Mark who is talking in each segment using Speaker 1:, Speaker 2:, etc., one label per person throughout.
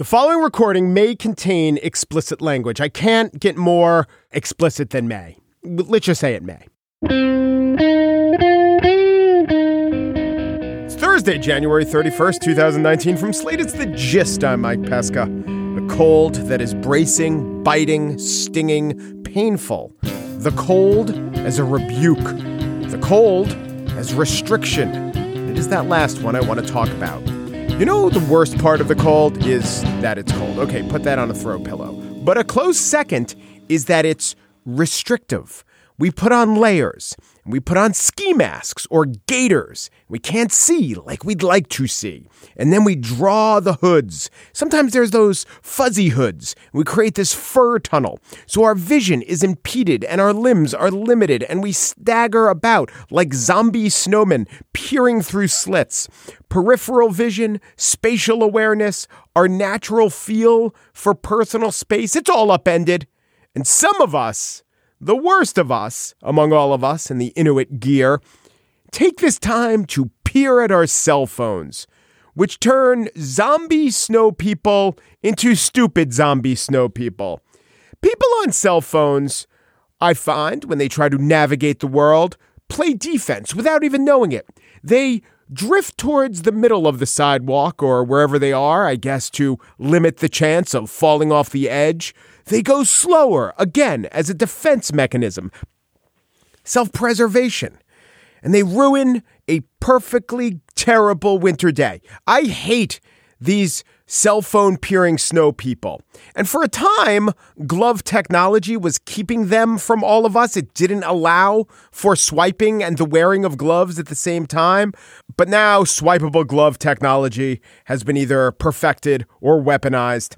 Speaker 1: The following recording may contain explicit language. I can't get more explicit than may. Let's just say it may. It's Thursday, January 31st, 2019. From Slate, it's The Gist. I'm Mike Pesca. A cold that is bracing, biting, stinging, painful. The cold as a rebuke. The cold as restriction. It is that last one I want to talk about. You know, the worst part of the cold is that it's cold. Okay, put that on a throw pillow. But a close second is that it's restrictive. We put on layers, we put on ski masks or gaiters. We can't see like we'd like to see. And then we draw the hoods. Sometimes there's those fuzzy hoods. We create this fur tunnel. So our vision is impeded and our limbs are limited and we stagger about like zombie snowmen peering through slits. Peripheral vision, spatial awareness, our natural feel for personal space, it's all upended. And some of us, the worst of us, among all of us in the Inuit gear, take this time to peer at our cell phones, which turn zombie snow people into stupid zombie snow people. People on cell phones, I find, when they try to navigate the world, play defense without even knowing it. They drift towards the middle of the sidewalk or wherever they are, I guess, to limit the chance of falling off the edge. They go slower, again, as a defense mechanism, self preservation. And they ruin a perfectly terrible winter day. I hate these cell phone peering snow people. And for a time, glove technology was keeping them from all of us. It didn't allow for swiping and the wearing of gloves at the same time. But now, swipeable glove technology has been either perfected or weaponized.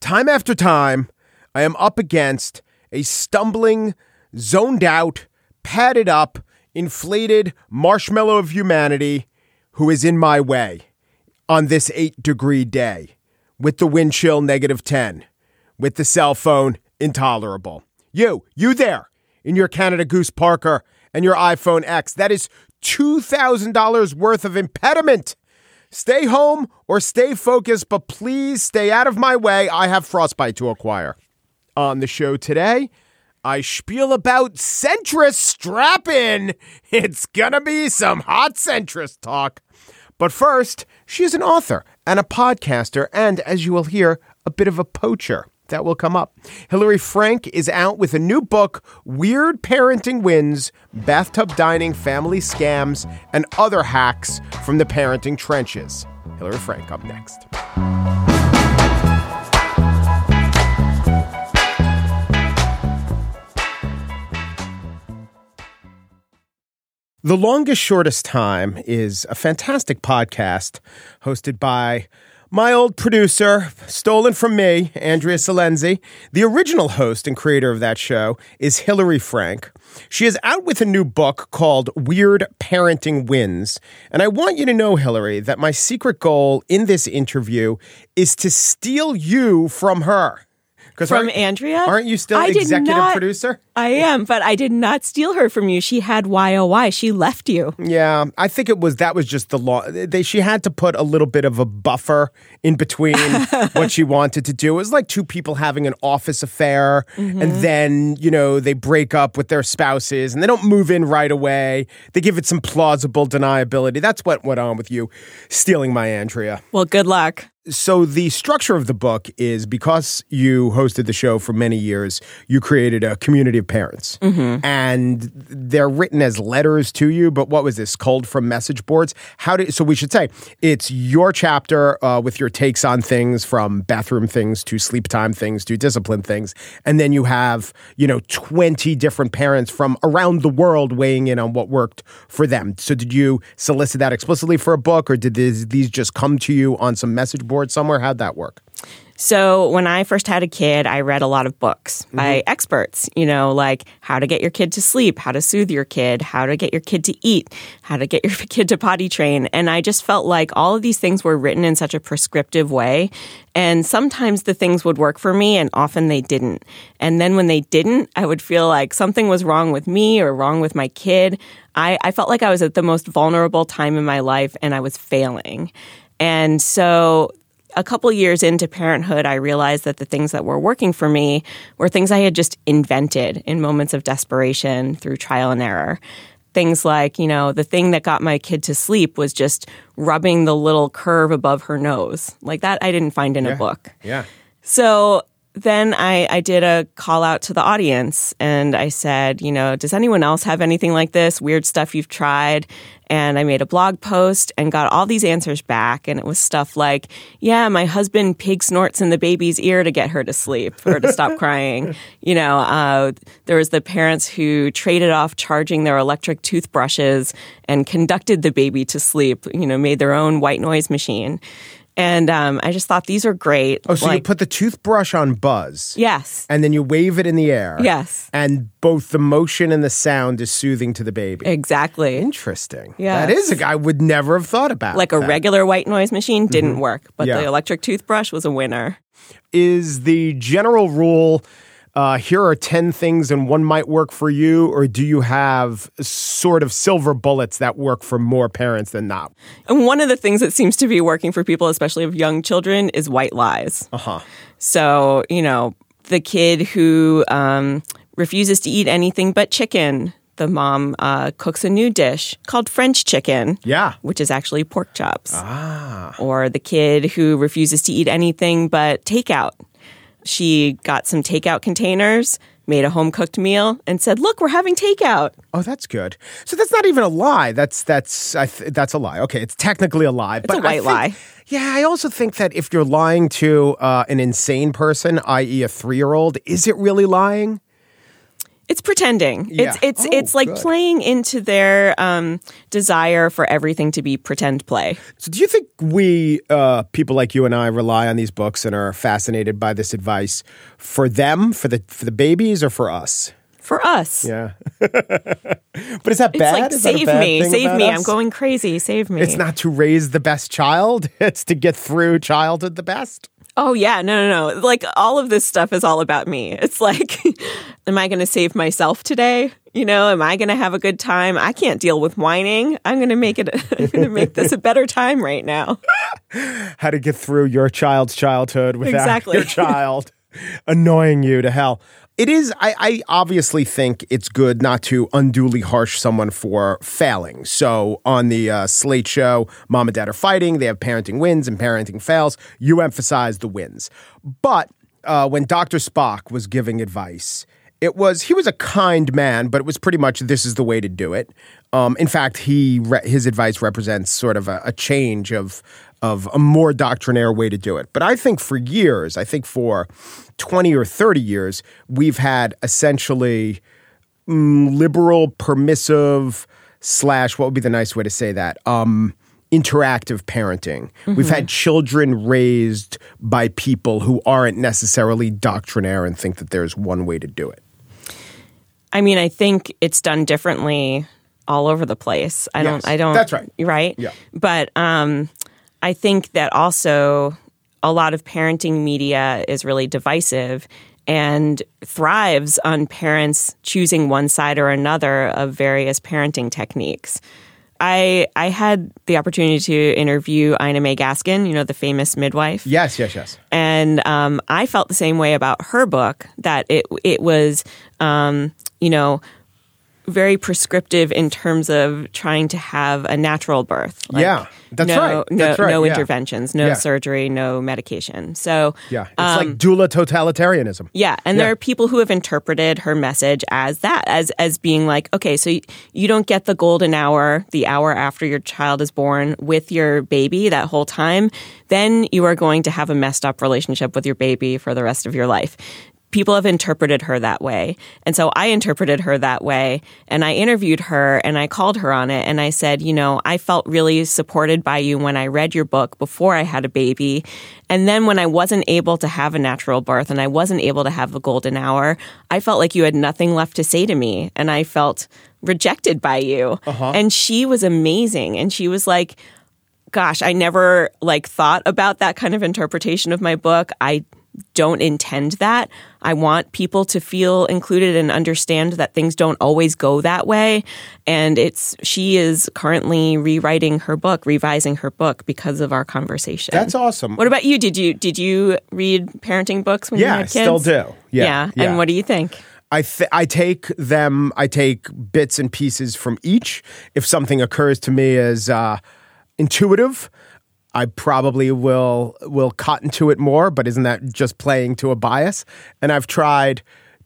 Speaker 1: Time after time, I am up against a stumbling, zoned out, padded up, inflated marshmallow of humanity who is in my way on this eight degree day with the wind chill negative 10, with the cell phone intolerable. You, you there in your Canada Goose Parker and your iPhone X, that is $2,000 worth of impediment. Stay home or stay focused, but please stay out of my way. I have frostbite to acquire. On the show today, I spiel about centrist strapping. It's gonna be some hot centrist talk. But first, she's an author and a podcaster, and as you will hear, a bit of a poacher. That will come up. Hillary Frank is out with a new book, Weird Parenting Wins Bathtub Dining Family Scams and Other Hacks from the Parenting Trenches. Hillary Frank up next. The Longest Shortest Time is a fantastic podcast hosted by my old producer, stolen from me, Andrea Silenzi. The original host and creator of that show is Hillary Frank. She is out with a new book called Weird Parenting Wins. And I want you to know, Hillary, that my secret goal in this interview is to steal you from her.
Speaker 2: From Andrea?
Speaker 1: Aren't you still
Speaker 2: I did
Speaker 1: executive
Speaker 2: not-
Speaker 1: producer?
Speaker 2: I am, but I did not steal her from you. She had YOY. She left you.
Speaker 1: Yeah, I think it was that was just the law. They she had to put a little bit of a buffer in between what she wanted to do. It was like two people having an office affair, and mm-hmm. then you know they break up with their spouses, and they don't move in right away. They give it some plausible deniability. That's what went on with you stealing my Andrea.
Speaker 2: Well, good luck.
Speaker 1: So the structure of the book is because you hosted the show for many years, you created a community of parents, and they're written as letters to you. But what was this? Cold from message boards. How did? So we should say it's your chapter uh, with your takes on things from bathroom things to sleep time things to discipline things, and then you have you know twenty different parents from around the world weighing in on what worked for them. So did you solicit that explicitly for a book, or did these, these just come to you on some message board somewhere? How'd that work?
Speaker 2: So, when I first had a kid, I read a lot of books mm-hmm. by experts, you know, like how to get your kid to sleep, how to soothe your kid, how to get your kid to eat, how to get your kid to potty train. And I just felt like all of these things were written in such a prescriptive way. And sometimes the things would work for me, and often they didn't. And then when they didn't, I would feel like something was wrong with me or wrong with my kid. I, I felt like I was at the most vulnerable time in my life and I was failing. And so a couple years into parenthood, I realized that the things that were working for me were things I had just invented in moments of desperation through trial and error. Things like, you know, the thing that got my kid to sleep was just rubbing the little curve above her nose. Like that, I didn't find in
Speaker 1: Yeah.
Speaker 2: a book.
Speaker 1: Yeah.
Speaker 2: So then I, I did a call out to the audience and I said, you know, does anyone else have anything like this? Weird stuff you've tried? And I made a blog post and got all these answers back. And it was stuff like, yeah, my husband pig snorts in the baby's ear to get her to sleep or to stop crying. You know, uh, there was the parents who traded off charging their electric toothbrushes and conducted the baby to sleep, you know, made their own white noise machine. And um, I just thought these are great.
Speaker 1: Oh, so you put the toothbrush on buzz.
Speaker 2: Yes.
Speaker 1: And then you wave it in the air.
Speaker 2: Yes.
Speaker 1: And both the motion and the sound is soothing to the baby.
Speaker 2: Exactly.
Speaker 1: Interesting.
Speaker 2: Yeah.
Speaker 1: That is a I would never have thought about.
Speaker 2: Like a
Speaker 1: that.
Speaker 2: regular white noise machine didn't work, but
Speaker 1: Yeah.
Speaker 2: the electric toothbrush was a winner.
Speaker 1: is the general rule uh, here are 10 things and one might work for you or do you have sort of silver bullets that work for more parents than not
Speaker 2: And one of the things that seems to be working for people, especially of young children, is white lies.
Speaker 1: uh-huh
Speaker 2: So, you know, the kid who um, refuses to eat anything but chicken, the mom uh, cooks a new dish called French chicken.
Speaker 1: yeah
Speaker 2: which is actually pork chops. Ah. Or the kid who refuses to eat anything but takeout. She got some takeout containers, made a home cooked meal, and said, "Look, we're having takeout."
Speaker 1: oh that's good so that's not even a lie that's that's I th- that's a lie okay it's technically a lie but
Speaker 2: a white
Speaker 1: think-
Speaker 2: lie.
Speaker 1: yeah i also think that if you're lying to uh, an insane person i.e a three-year-old is it really lying
Speaker 2: It's pretending.
Speaker 1: Yeah.
Speaker 2: It's it's
Speaker 1: Oh,
Speaker 2: it's like
Speaker 1: good.
Speaker 2: playing into their um, desire for everything to be pretend play.
Speaker 1: So, do you think we, uh, people like you and I, rely on these books and are fascinated by this advice for them, for the for the babies, or for us?
Speaker 2: For us,
Speaker 1: Yeah. but is that
Speaker 2: it's
Speaker 1: bad?
Speaker 2: like
Speaker 1: Is that
Speaker 2: save
Speaker 1: bad
Speaker 2: me, save me.
Speaker 1: us?
Speaker 2: I'm going crazy. Save me.
Speaker 1: It's not to raise the best child; it's to get through childhood the best.
Speaker 2: Oh yeah, no, no, no. Like all of this stuff is all about me. It's like, am I going to save myself today? You know, am I going to have a good time? I can't deal with whining. I'm going to make it. I'm going to make this a better time right now.
Speaker 1: How to get through your child's childhood without
Speaker 2: Exactly.
Speaker 1: your child annoying you to hell. It is. I, I obviously think it's good not to unduly harsh someone for failing. So on the uh, Slate show, mom and dad are fighting. They have parenting wins and parenting fails. You emphasize the wins. But uh, when Dr. Spock was giving advice, it was he was a kind man, but it was pretty much this is the way to do it. Um, in fact, he re- his advice represents sort of a, a change of of a more doctrinaire way to do it. But I think for years, I think for twenty or thirty years, we've had essentially mm, liberal, permissive slash what would be the nice way to say that um, interactive parenting. We've had children raised by people who aren't necessarily doctrinaire and think that there's one way to do it.
Speaker 2: I mean, I think it's done differently all over the place. I
Speaker 1: Yes,
Speaker 2: don't. I don't.
Speaker 1: that's right.
Speaker 2: Right.
Speaker 1: Yeah.
Speaker 2: But um, I think that also a lot of parenting media is really divisive and thrives on parents choosing one side or another of various parenting techniques. I I had the opportunity to interview Ina May Gaskin, you know, the famous midwife.
Speaker 1: Yes, yes, yes.
Speaker 2: and um, I felt the same way about her book that it it was um, you know very prescriptive in terms of trying to have a natural birth. Like,
Speaker 1: Yeah, that's
Speaker 2: no,
Speaker 1: right.
Speaker 2: No,
Speaker 1: That's right,
Speaker 2: no
Speaker 1: yeah.
Speaker 2: interventions, no
Speaker 1: Yeah.
Speaker 2: surgery, no medication. So
Speaker 1: Yeah, it's um, like doula totalitarianism.
Speaker 2: yeah, and
Speaker 1: Yeah.
Speaker 2: there are people who have interpreted her message as that, as as being like, okay, so you, you don't get the golden hour, the hour after your child is born with your baby that whole time, then you are going to have a messed up relationship with your baby for the rest of your life. People have interpreted her that way. And so I interpreted her that way. And I interviewed her and I called her on it. And I said, you know, I felt really supported by you when I read your book before I had a baby. And then when I wasn't able to have a natural birth and I wasn't able to have a golden hour, I felt like you had nothing left to say to me. And I felt rejected by you. Uh-huh. And she was amazing. And she was like, gosh, I never like thought about that kind of interpretation of my book. I don't intend that. I want people to feel included and understand that things don't always go that way. And it's she is currently rewriting her book, revising her book because of our conversation.
Speaker 1: That's awesome.
Speaker 2: What about you? Did you did you read parenting books when
Speaker 1: yeah,
Speaker 2: you had kids?
Speaker 1: still do. Yeah, yeah.
Speaker 2: And what do you think?
Speaker 1: I th- I take them. I take bits and pieces from each. If something occurs to me as uh, intuitive, I probably will will cotton to it more. But isn't that just playing to a bias? And I've tried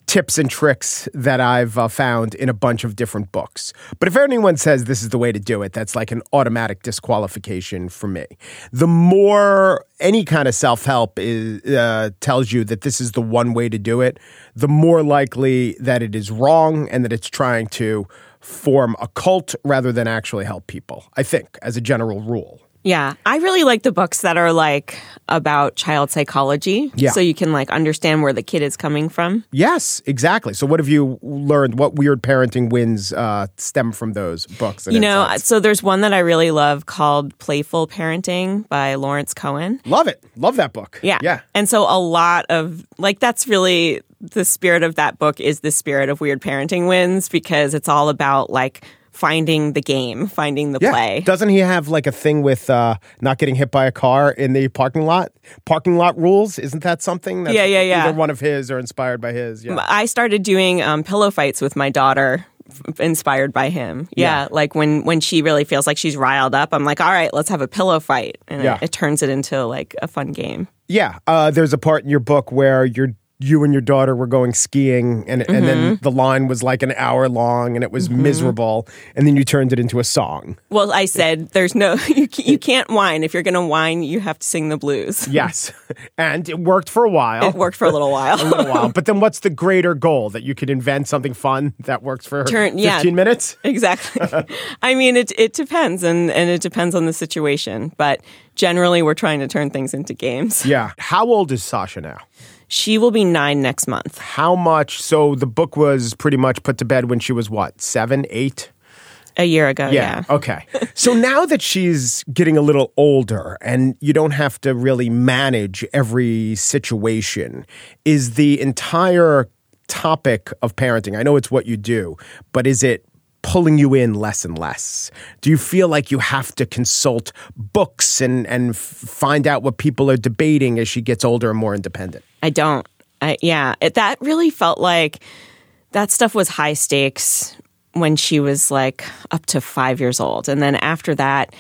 Speaker 1: tips and tricks that I've uh, found in a bunch of different books. But if anyone says this is the way to do it, that's like an automatic disqualification for me. The more any kind of self help uh, tells you that this is the one way to do it, the more likely that it is wrong and that it's trying to form a cult rather than actually help people. I think, as a general rule.
Speaker 2: Yeah, I really like the books that are like about child psychology.
Speaker 1: Yeah.
Speaker 2: So you can like understand where the kid is coming from.
Speaker 1: Yes, exactly. So, what have you learned? What weird parenting wins uh, stem from those books? and
Speaker 2: You know,
Speaker 1: insights?
Speaker 2: so there's one that I really love called Playful Parenting by Lawrence Cohen.
Speaker 1: love it. Love that book.
Speaker 2: Yeah.
Speaker 1: yeah.
Speaker 2: And so a lot of like that's really the spirit of that book is the spirit of weird parenting wins because it's all about like finding the game, finding the
Speaker 1: Yeah.
Speaker 2: play.
Speaker 1: Doesn't he have like a thing with uh, not getting hit by a car in the parking lot? Parking lot rules? Isn't that something? That's
Speaker 2: Yeah, yeah, yeah.
Speaker 1: Either one of his or inspired by his. Yeah.
Speaker 2: I started doing um, pillow fights with my daughter inspired by him. Yeah,
Speaker 1: Yeah.
Speaker 2: like when when she really feels like she's riled up, I'm like, "All right, let's have a pillow fight." And
Speaker 1: Yeah.
Speaker 2: it, it turns it into like a fun game.
Speaker 1: Yeah. Uh, there's a part in your book where you're you and your daughter were going skiing and and
Speaker 2: Mm-hmm.
Speaker 1: then the line was like an hour long and it was miserable and then you turned it into a song.
Speaker 2: Well, I said there's no you you can't whine. If you're going to whine, you have to sing the blues.
Speaker 1: Yes. and it worked for a while.
Speaker 2: It worked for a little while.
Speaker 1: a little while. But then what's the greater goal that you could invent something fun that works for
Speaker 2: Turn-
Speaker 1: 15
Speaker 2: yeah.
Speaker 1: minutes?
Speaker 2: Exactly. I mean, it it depends, and and it depends on the situation. But generally, we're trying to turn things into games.
Speaker 1: Yeah. How old is Sasha now?
Speaker 2: She will be nine next month.
Speaker 1: How much? So the book was pretty much put to bed when she was what, seven, eight?
Speaker 2: A year ago, yeah.
Speaker 1: Okay. so now that she's getting a little older and you don't have to really manage every situation, is the entire topic of parenting, I know it's what you do, but is it pulling you in less and less? Do you feel like you have to consult books and, and find out what people are debating as she gets older and more independent?
Speaker 2: I don't. I, yeah, it, that really felt like that stuff was high stakes when she was like up to five years old. And then after that,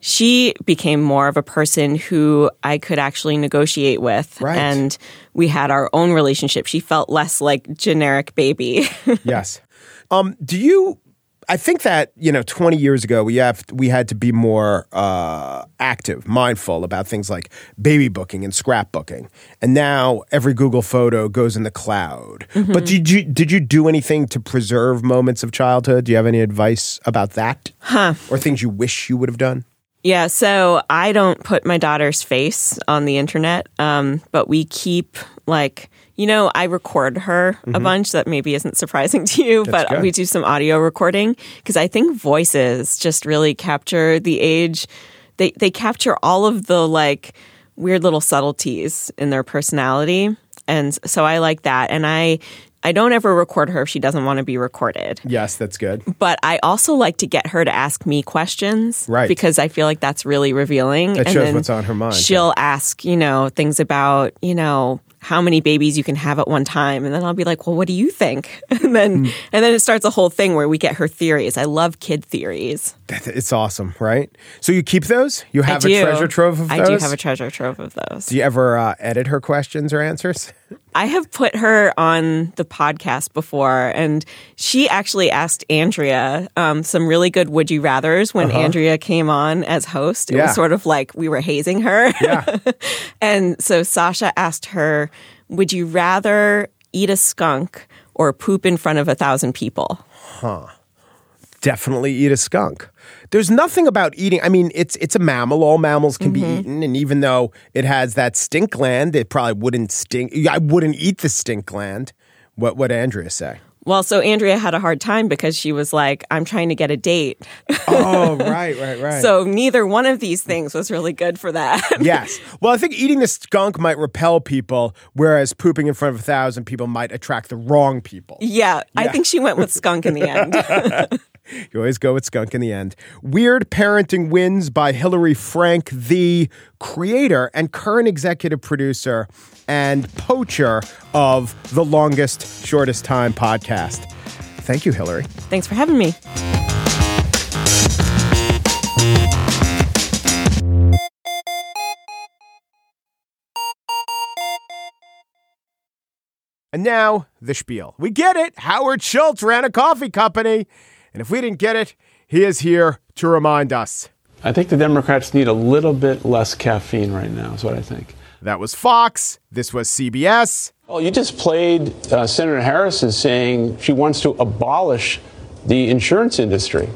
Speaker 2: she became more of a person who I could actually negotiate with.
Speaker 1: Right.
Speaker 2: And we had our own relationship. She felt less like generic baby.
Speaker 1: yes. Um, do you? I think that you know, twenty years ago, we have we had to be more uh, active, mindful about things like baby booking and scrapbooking, and now every Google photo goes in the cloud. But did you did you do anything to preserve moments of childhood? Do you have any advice about that? Huh? Or things you wish you would have done?
Speaker 2: Yeah, so I don't put my daughter's face on the internet, um, but we keep like you know I record her a mm-hmm. bunch. That maybe isn't surprising to you, but uh,
Speaker 1: good.
Speaker 2: we do some audio recording because I think voices just really capture the age. They they capture all of the like weird little subtleties in their personality, and so I like that. And I I don't ever record her if she doesn't want to be recorded
Speaker 1: Yes, that's good.
Speaker 2: but I also like to get her to ask me questions,
Speaker 1: Right.
Speaker 2: Because I feel like that's really revealing.
Speaker 1: That
Speaker 2: and
Speaker 1: shows
Speaker 2: then
Speaker 1: what's on her mind,
Speaker 2: She'll ask, you know, things about, you know, how many babies you can have at one time, and then I'll be like, "Well, what do you think?" And then,
Speaker 1: Hmm.
Speaker 2: and then it starts a whole thing where we get her theories. I love kid theories.
Speaker 1: That- It's awesome, right? So you keep those? You have
Speaker 2: I
Speaker 1: a treasure trove of
Speaker 2: I
Speaker 1: those?
Speaker 2: do have a treasure trove of those.
Speaker 1: Do you ever uh, edit her questions or answers?
Speaker 2: I have put her on the podcast before, and she actually asked Andrea um, some really good would you rather's when Andrea came on as host. It
Speaker 1: Uh-huh. Yeah.
Speaker 2: was sort of like we were hazing her.
Speaker 1: Yeah.
Speaker 2: and so Sasha asked her, Would you rather eat a skunk or poop in front of a thousand people?
Speaker 1: Definitely eat a skunk. There's nothing about eating. I mean, it's it's a mammal. All mammals can
Speaker 2: Mm-hmm.
Speaker 1: be eaten, and even though it has that stink gland, it probably wouldn't stink. I wouldn't eat the stink gland. What would Andrea say?
Speaker 2: Well, so Andrea had a hard time because she was like, I'm trying to get a date.
Speaker 1: Oh, right, right, right.
Speaker 2: so neither one of these things was really good for that.
Speaker 1: yes. Well, I think eating the skunk might repel people, whereas pooping in front of a thousand people might attract the wrong people.
Speaker 2: Yeah, I think she went with skunk in the end.
Speaker 1: You always go with skunk in the end. Weird Parenting Wins by Hillary Frank, the creator and current executive producer and poacher of the longest, shortest time podcast. Thank you, Hillary.
Speaker 2: Thanks for having me.
Speaker 1: And now, the spiel. We get it. Howard Schultz ran a coffee company. And if we didn't get it, he is here to remind us.
Speaker 3: I think the Democrats need a little bit less caffeine right now, is what I think.
Speaker 1: That was Fox. This was CBS.
Speaker 3: Well, you just played uh, Senator Harrison saying she wants to abolish the insurance industry.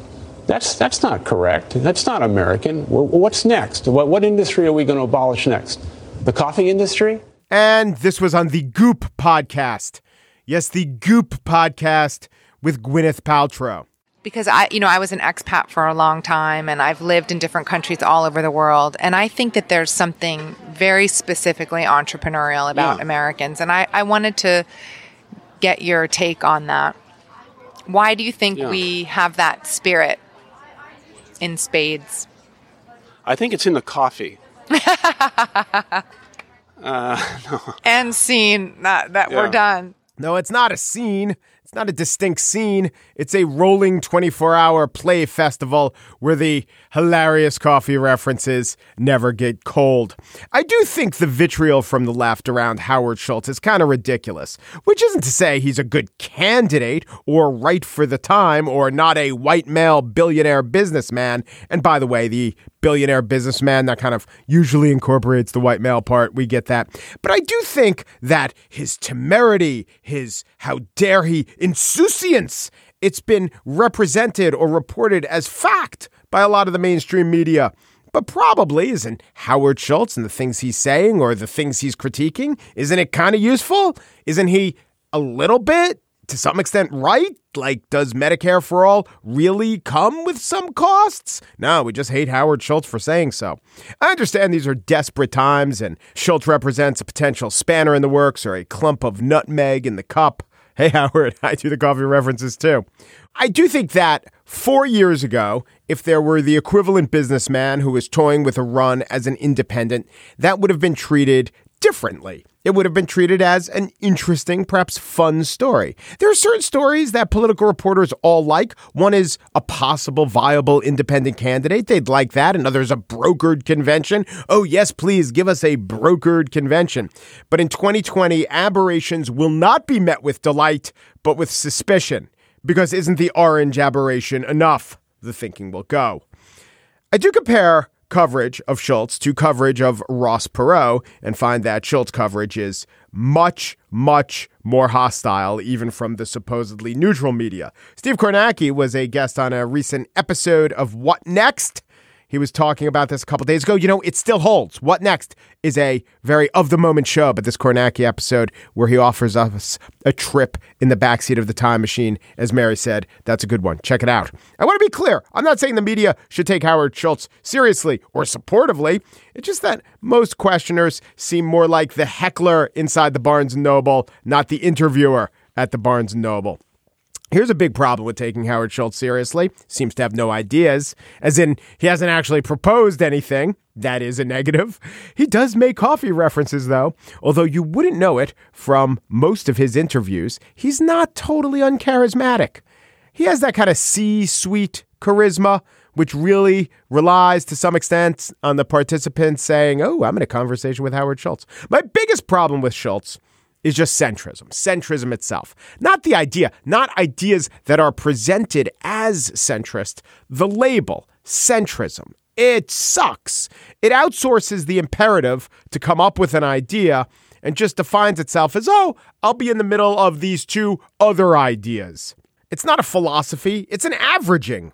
Speaker 3: That's, that's not correct. That's not American. What's next? What, what industry are we going to abolish next? The coffee industry?
Speaker 1: And this was on the Goop podcast. Yes, the Goop podcast with Gwyneth Paltrow
Speaker 4: because I, you know, I was an expat for a long time and I've lived in different countries all over the world. And I think that there's something very specifically entrepreneurial about yeah. Americans. And I, I wanted to get your take on that. Why do you think yeah. we have that spirit in spades?
Speaker 3: I think it's in the coffee. uh,
Speaker 4: no. And scene that, that yeah. we're done.
Speaker 1: No, it's not a scene. It's not a distinct scene. It's a rolling 24 hour play festival where the hilarious coffee references never get cold. I do think the vitriol from the left around Howard Schultz is kind of ridiculous, which isn't to say he's a good candidate or right for the time or not a white male billionaire businessman. And by the way, the billionaire businessman that kind of usually incorporates the white male part. We get that. But I do think that his temerity, his how dare he insouciance, it's been represented or reported as fact by a lot of the mainstream media. But probably isn't Howard Schultz and the things he's saying or the things he's critiquing, isn't it kind of useful? Isn't he a little bit to some extent right? Like, does Medicare for all really come with some costs? No, we just hate Howard Schultz for saying so. I understand these are desperate times, and Schultz represents a potential spanner in the works or a clump of nutmeg in the cup. Hey, Howard, I do the coffee references too. I do think that four years ago, if there were the equivalent businessman who was toying with a run as an independent, that would have been treated differently it would have been treated as an interesting, perhaps fun story. There are certain stories that political reporters all like. One is a possible viable independent candidate. They'd like that. Another is a brokered convention. Oh, yes, please give us a brokered convention. But in 2020, aberrations will not be met with delight, but with suspicion. Because isn't the orange aberration enough? The thinking will go. I do compare coverage of Schultz to coverage of Ross Perot and find that Schultz coverage is much, much more hostile, even from the supposedly neutral media. Steve Kornacki was a guest on a recent episode of What Next? He was talking about this a couple days ago. You know, it still holds. What next is a very of the moment show, but this Kornacki episode where he offers us a trip in the backseat of the time machine, as Mary said, that's a good one. Check it out. I want to be clear. I'm not saying the media should take Howard Schultz seriously or supportively. It's just that most questioners seem more like the heckler inside the Barnes Noble, not the interviewer at the Barnes Noble. Here's a big problem with taking Howard Schultz seriously. Seems to have no ideas, as in, he hasn't actually proposed anything. That is a negative. He does make coffee references, though, although you wouldn't know it from most of his interviews. He's not totally uncharismatic. He has that kind of C suite charisma, which really relies to some extent on the participants saying, Oh, I'm in a conversation with Howard Schultz. My biggest problem with Schultz is just centrism, centrism itself. Not the idea, not ideas that are presented as centrist. The label, centrism. It sucks. It outsources the imperative to come up with an idea and just defines itself as, oh, I'll be in the middle of these two other ideas. It's not a philosophy, it's an averaging.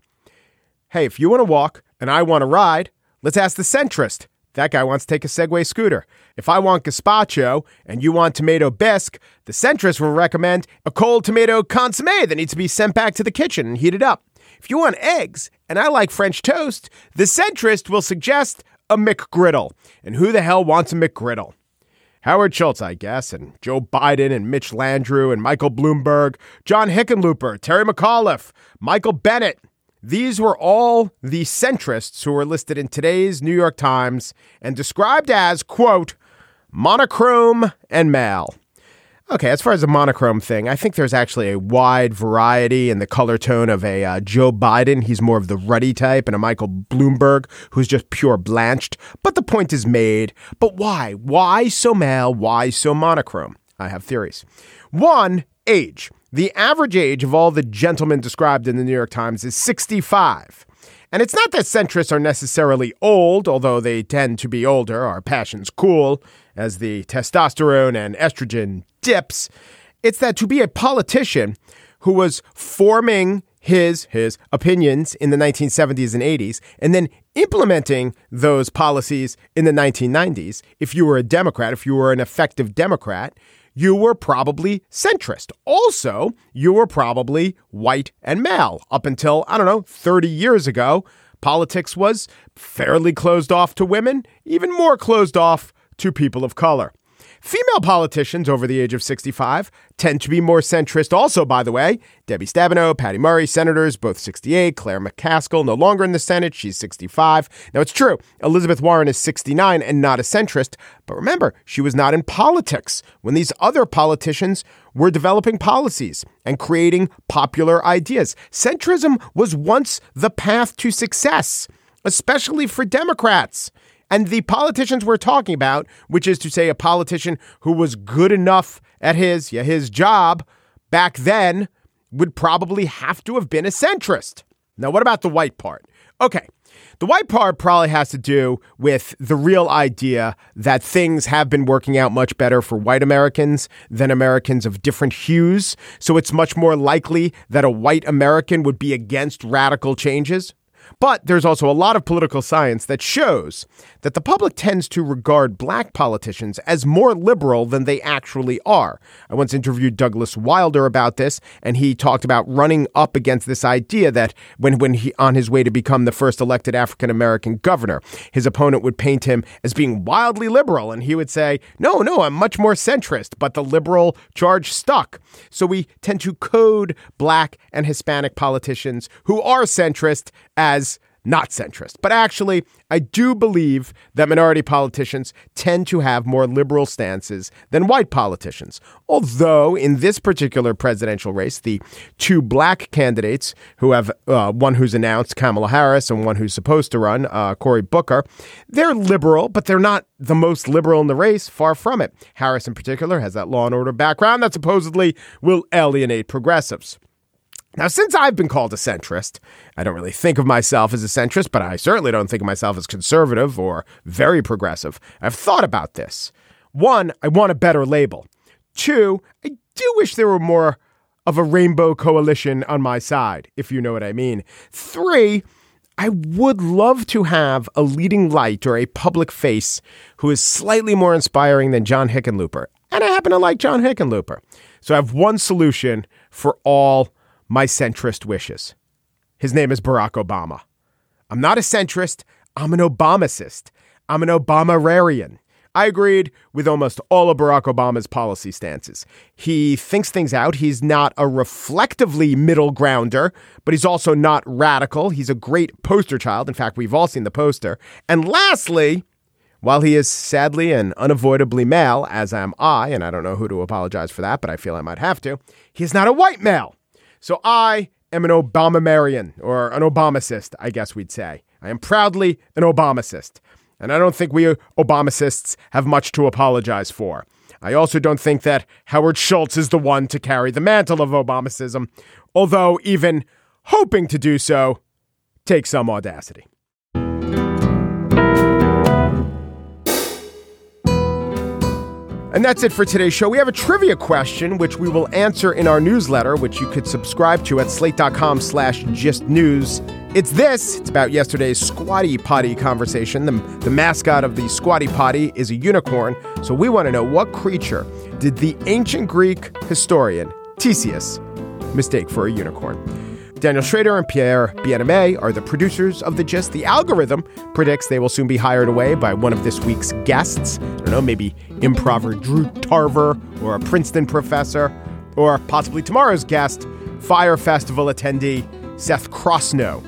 Speaker 1: Hey, if you want to walk and I want to ride, let's ask the centrist that guy wants to take a Segway scooter. If I want gazpacho and you want tomato bisque, the centrist will recommend a cold tomato consomme that needs to be sent back to the kitchen and heated up. If you want eggs and I like French toast, the centrist will suggest a McGriddle. And who the hell wants a McGriddle? Howard Schultz, I guess, and Joe Biden and Mitch Landrieu and Michael Bloomberg, John Hickenlooper, Terry McAuliffe, Michael Bennet. These were all the centrists who were listed in today's New York Times and described as, quote, monochrome and male. Okay, as far as the monochrome thing, I think there's actually a wide variety in the color tone of a uh, Joe Biden. He's more of the ruddy type, and a Michael Bloomberg, who's just pure blanched. But the point is made. But why? Why so male? Why so monochrome? I have theories. One, age. The average age of all the gentlemen described in the New York Times is 65. And it's not that centrists are necessarily old, although they tend to be older. Our passions cool as the testosterone and estrogen dips. It's that to be a politician who was forming his his opinions in the 1970s and 80s and then implementing those policies in the 1990s if you were a democrat if you were an effective democrat you were probably centrist. Also, you were probably white and male. Up until, I don't know, 30 years ago, politics was fairly closed off to women, even more closed off to people of color. Female politicians over the age of 65 tend to be more centrist, also, by the way. Debbie Stabenow, Patty Murray, senators, both 68. Claire McCaskill, no longer in the Senate, she's 65. Now, it's true, Elizabeth Warren is 69 and not a centrist, but remember, she was not in politics when these other politicians were developing policies and creating popular ideas. Centrism was once the path to success, especially for Democrats. And the politicians we're talking about, which is to say a politician who was good enough at his yeah, his job back then would probably have to have been a centrist. Now, what about the white part? Okay. The white part probably has to do with the real idea that things have been working out much better for white Americans than Americans of different hues. So it's much more likely that a white American would be against radical changes. But there's also a lot of political science that shows that the public tends to regard black politicians as more liberal than they actually are. I once interviewed Douglas Wilder about this, and he talked about running up against this idea that when, when he on his way to become the first elected African American governor, his opponent would paint him as being wildly liberal, and he would say, No, no, I'm much more centrist, but the liberal charge stuck. So we tend to code black and Hispanic politicians who are centrist as not centrist. But actually, I do believe that minority politicians tend to have more liberal stances than white politicians. Although, in this particular presidential race, the two black candidates who have uh, one who's announced, Kamala Harris, and one who's supposed to run, uh, Cory Booker, they're liberal, but they're not the most liberal in the race. Far from it. Harris, in particular, has that law and order background that supposedly will alienate progressives. Now, since I've been called a centrist, I don't really think of myself as a centrist, but I certainly don't think of myself as conservative or very progressive. I've thought about this. One, I want a better label. Two, I do wish there were more of a rainbow coalition on my side, if you know what I mean. Three, I would love to have a leading light or a public face who is slightly more inspiring than John Hickenlooper. And I happen to like John Hickenlooper. So I have one solution for all my centrist wishes. His name is Barack Obama. I'm not a centrist, I'm an Obamacist. I'm an Obamararian. I agreed with almost all of Barack Obama's policy stances. He thinks things out. He's not a reflectively middle grounder, but he's also not radical. He's a great poster child. In fact, we've all seen the poster. And lastly, while he is sadly and unavoidably male, as am I, and I don't know who to apologize for that, but I feel I might have to, he's not a white male. So I am an Obamamarian, or an Obamacist, I guess we'd say. I am proudly an Obamacist. And I don't think we Obamacists have much to apologize for. I also don't think that Howard Schultz is the one to carry the mantle of Obamacism, although even hoping to do so takes some audacity. And that's it for today's show. We have a trivia question, which we will answer in our newsletter, which you could subscribe to at slate.com slash gist news. It's this. It's about yesterday's Squatty Potty conversation. The, the mascot of the Squatty Potty is a unicorn. So we want to know what creature did the ancient Greek historian Ctesias mistake for a unicorn? Daniel Schrader and Pierre Bienaimé are the producers of The Gist. The algorithm predicts they will soon be hired away by one of this week's guests. I don't know, maybe improver Drew Tarver or a Princeton professor, or possibly tomorrow's guest, Fire Festival attendee Seth Crossno.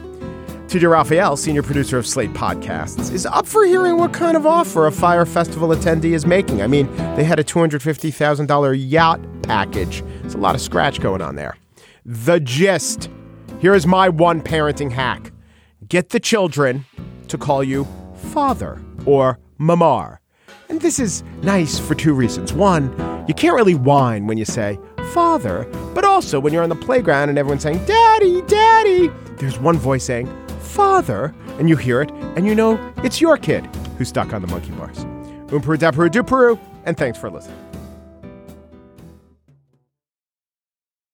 Speaker 1: TJ Raphael, senior producer of Slate Podcasts, is up for hearing what kind of offer a Fire Festival attendee is making. I mean, they had a $250,000 yacht package. There's a lot of scratch going on there. The gist. Here is my one parenting hack get the children to call you father or mamar. And this is nice for two reasons. One, you can't really whine when you say father, but also when you're on the playground and everyone's saying daddy, daddy, there's one voice saying father, and you hear it, and you know it's your kid who's stuck on the monkey bars. Umperu, dapperu, duperu, and thanks for listening.